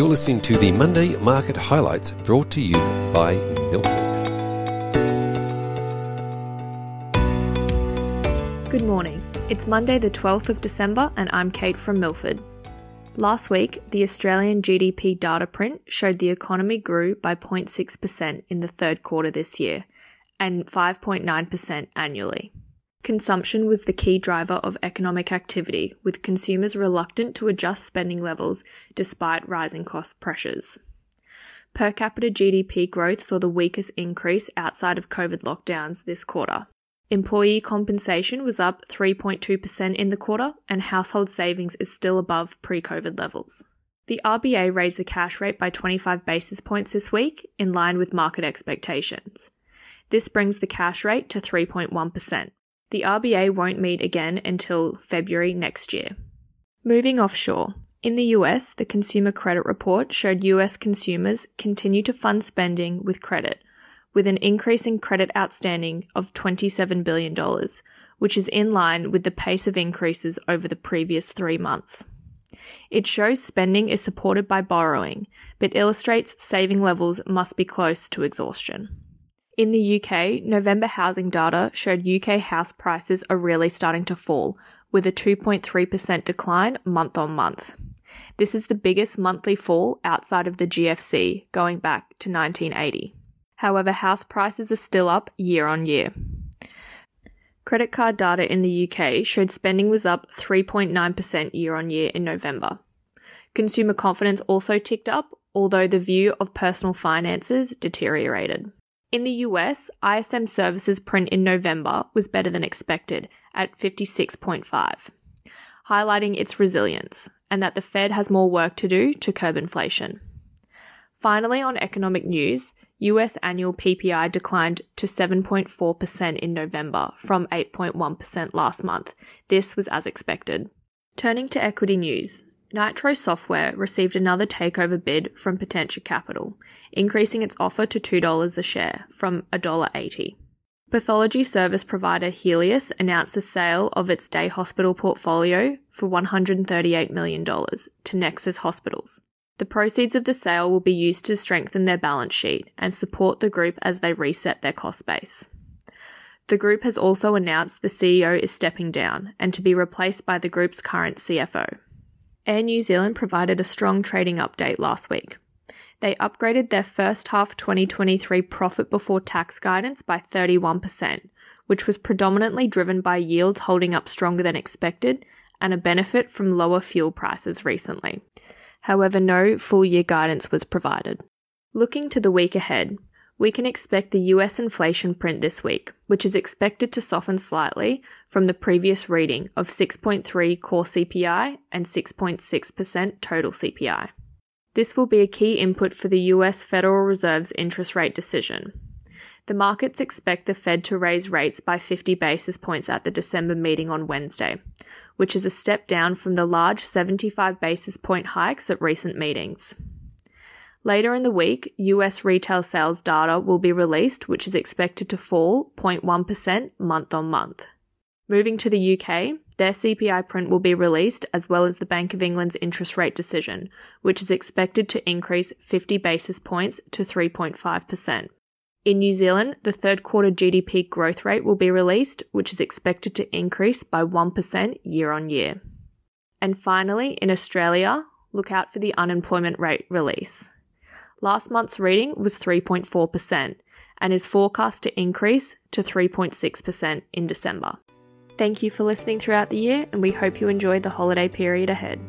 You're listening to the Monday Market Highlights brought to you by Milford. Good morning. It's Monday, the 12th of December, and I'm Kate from Milford. Last week, the Australian GDP data print showed the economy grew by 0.6% in the third quarter this year and 5.9% annually. Consumption was the key driver of economic activity, with consumers reluctant to adjust spending levels despite rising cost pressures. Per capita GDP growth saw the weakest increase outside of COVID lockdowns this quarter. Employee compensation was up 3.2% in the quarter, and household savings is still above pre COVID levels. The RBA raised the cash rate by 25 basis points this week, in line with market expectations. This brings the cash rate to 3.1%. The RBA won't meet again until February next year. Moving offshore. In the US, the Consumer Credit Report showed US consumers continue to fund spending with credit, with an increase in credit outstanding of $27 billion, which is in line with the pace of increases over the previous three months. It shows spending is supported by borrowing, but illustrates saving levels must be close to exhaustion. In the UK, November housing data showed UK house prices are really starting to fall, with a 2.3% decline month on month. This is the biggest monthly fall outside of the GFC, going back to 1980. However, house prices are still up year on year. Credit card data in the UK showed spending was up 3.9% year on year in November. Consumer confidence also ticked up, although the view of personal finances deteriorated. In the US, ISM services print in November was better than expected at 56.5, highlighting its resilience and that the Fed has more work to do to curb inflation. Finally, on economic news, US annual PPI declined to 7.4% in November from 8.1% last month. This was as expected. Turning to equity news, Nitro Software received another takeover bid from Potentia Capital, increasing its offer to $2 a share from $1.80. Pathology service provider Healius announced the sale of its day hospital portfolio for $138 million to Nexus Hospitals. The proceeds of the sale will be used to strengthen their balance sheet and support the group as they reset their cost base. The group has also announced the CEO is stepping down and to be replaced by the group's current CFO. Air New Zealand provided a strong trading update last week. They upgraded their first half 2023 profit before tax guidance by 31%, which was predominantly driven by yields holding up stronger than expected and a benefit from lower fuel prices recently. However, no full year guidance was provided. Looking to the week ahead, we can expect the US inflation print this week, which is expected to soften slightly from the previous reading of 6.3 core CPI and 6.6% total CPI. This will be a key input for the US Federal Reserve's interest rate decision. The markets expect the Fed to raise rates by 50 basis points at the December meeting on Wednesday, which is a step down from the large 75 basis point hikes at recent meetings. Later in the week, US retail sales data will be released, which is expected to fall 0.1% month on month. Moving to the UK, their CPI print will be released as well as the Bank of England's interest rate decision, which is expected to increase 50 basis points to 3.5%. In New Zealand, the third quarter GDP growth rate will be released, which is expected to increase by 1% year on year. And finally, in Australia, look out for the unemployment rate release. Last month's reading was 3.4% and is forecast to increase to 3.6% in December. Thank you for listening throughout the year, and we hope you enjoy the holiday period ahead.